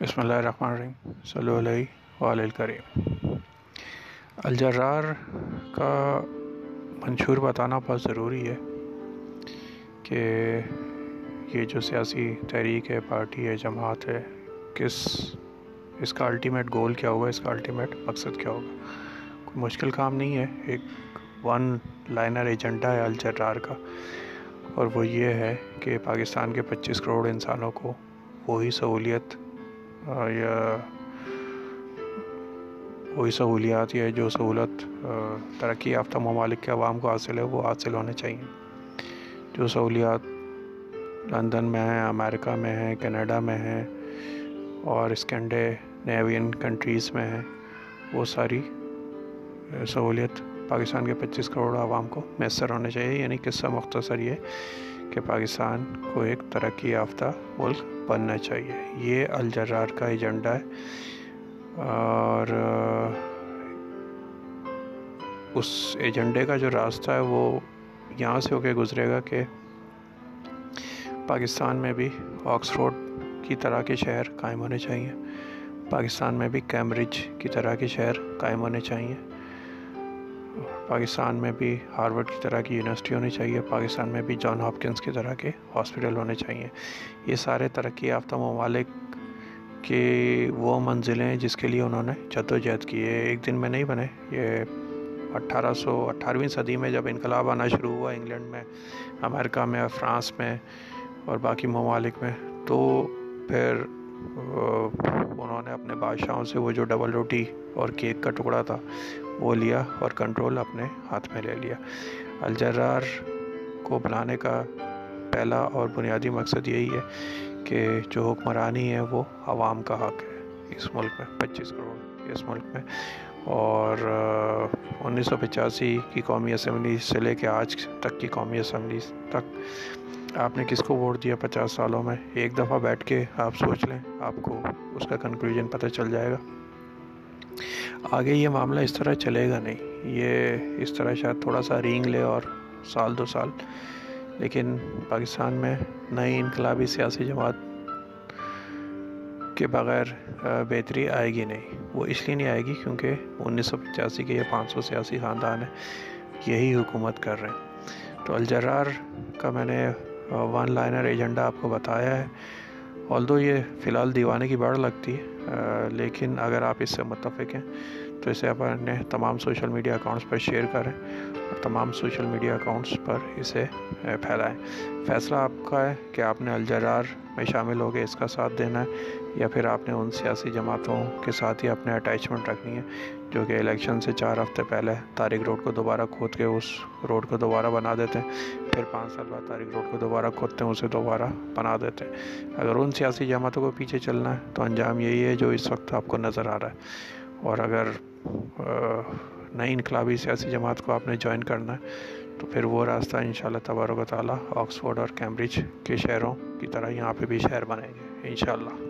بسم اللہ الرحمن الرحیم صلی اللہ علیہ الکریم۔ الجرار کا منشور بتانا بہت ضروری ہے کہ یہ جو سیاسی تحریک ہے، پارٹی ہے، جماعت ہے، کس، اس کا الٹیمیٹ گول کیا ہوگا، اس کا الٹیمیٹ مقصد کیا ہوگا؟ کوئی مشکل کام نہیں ہے، ایک ون لائنر ایجنڈا ہے الجرار کا۔ اور وہ یہ ہے کہ پاکستان کے پچیس کروڑ انسانوں کو وہی سہولیت یا وہی سہولیات یا جو سہولت ترقی یافتہ ممالک کے عوام کو حاصل ہے، وہ حاصل ہونے چاہیے۔ جو سہولیات لندن میں ہیں، امریکہ میں ہیں، کینیڈا میں ہیں، اور اسکینڈے نیوین کنٹریز میں ہیں، وہ ساری سہولیت پاکستان کے پچیس کروڑ عوام کو میسر ہونے چاہیے۔ یعنی قصہ مختصر یہ کہ پاکستان کو ایک ترقی یافتہ ملک بننا چاہیے۔ یہ الجرار کا ایجنڈا ہے اور اس ایجنڈے کا جو راستہ ہے وہ یہاں سے ہو کے گزرے گا کہ پاکستان میں بھی آکسفورڈ کی طرح کے شہر قائم ہونے چاہیے پاکستان میں بھی کیمبرج کی طرح کے شہر قائم ہونے چاہیے پاکستان میں بھی ہارورڈ کی طرح کی یونیورسٹی ہونی چاہیے، پاکستان میں بھی جان ہاپکنس کی طرح کے ہاسپٹل ہونے چاہیے۔ یہ سارے ترقی یافتہ ممالک کے وہ منزلیں جس کے لیے انہوں نے جد و جہد کی ہے۔ ایک دن میں نہیں بنے، یہ اٹھارہ سو اٹھارہویں صدی میں جب انقلاب آنا شروع ہوا انگلینڈ میں، امریکہ میں، فرانس میں اور باقی ممالک میں، تو پھر انہوں نے اپنے بادشاہوں سے وہ جو ڈبل روٹی اور کیک کا ٹکڑا تھا وہ لیا اور کنٹرول اپنے ہاتھ میں لے لیا۔ الجرار کو بنانے کا پہلا اور بنیادی مقصد یہی ہے کہ جو حکمرانی ہے وہ عوام کا حق ہے اس ملک میں، پچیس کروڑ اس ملک میں۔ اور انیس سو پچاسی کی قومی اسمبلی سے لے کے آج تک کی قومی اسمبلی تک، آپ نے کس کو ووٹ دیا پچاس سالوں میں؟ ایک دفعہ بیٹھ کے آپ سوچ لیں، آپ کو اس کا کنکلوژن پتہ چل جائے گا۔ آگے یہ معاملہ اس طرح چلے گا نہیں۔ یہ اس طرح شاید تھوڑا سا رینگ لے اور سال دو سال۔ لیکن پاکستان میں نئی انقلابی سیاسی جماعت کے بغیر بہتری آئے گی نہیں۔ وہ اس لیے نہیں آئے گی کیونکہ انیس سو پچاسی کے یہ پانچ سو سیاسی خاندان ہیں یہی حکومت کر رہے ہیں۔ تو الجرار کا میں نے ون لائنر ایجنڈا آپ کو بتایا ہے۔ دو یہ فی الحال دیوانے کی بڑھ لگتی ہے لیکن اگر آپ اس سے متفق ہیں، تو اسے اپنے تمام سوشل میڈیا اکاؤنٹس پر شیئر کریں اور تمام سوشل میڈیا اکاؤنٹس پر اسے پھیلائیں۔ فیصلہ آپ کا ہے کہ آپ نے الجرار میں شامل ہو کے اس کا ساتھ دینا ہے یا پھر آپ نے ان سیاسی جماعتوں کے ساتھ ہی اپنے اٹیچمنٹ رکھنی ہے، جو کہ الیکشن سے چار ہفتے پہلے تاریخ روڈ کو دوبارہ کھود کے اس روڈ کو دوبارہ بنا دیتے ہیں، پھر پانچ سال بعد تاریخ روڈ کو دوبارہ کھودتے ہیں، اسے دوبارہ بنا دیتے ہیں۔ اگر ان سیاسی جماعتوں کو پیچھے چلنا ہے، تو انجام یہی ہے جو اس وقت آپ کو نظر آ رہا ہے۔ اور اگر نئی انقلابی سیاسی جماعت کو آپ نے جوائن کرنا ہے، تو پھر وہ راستہ انشاءاللہ تبارک و تعالیٰ آکسفورڈ اور کیمبرج کے شہروں کی طرح یہاں پہ بھی شہر بنیں گے، انشاءاللہ۔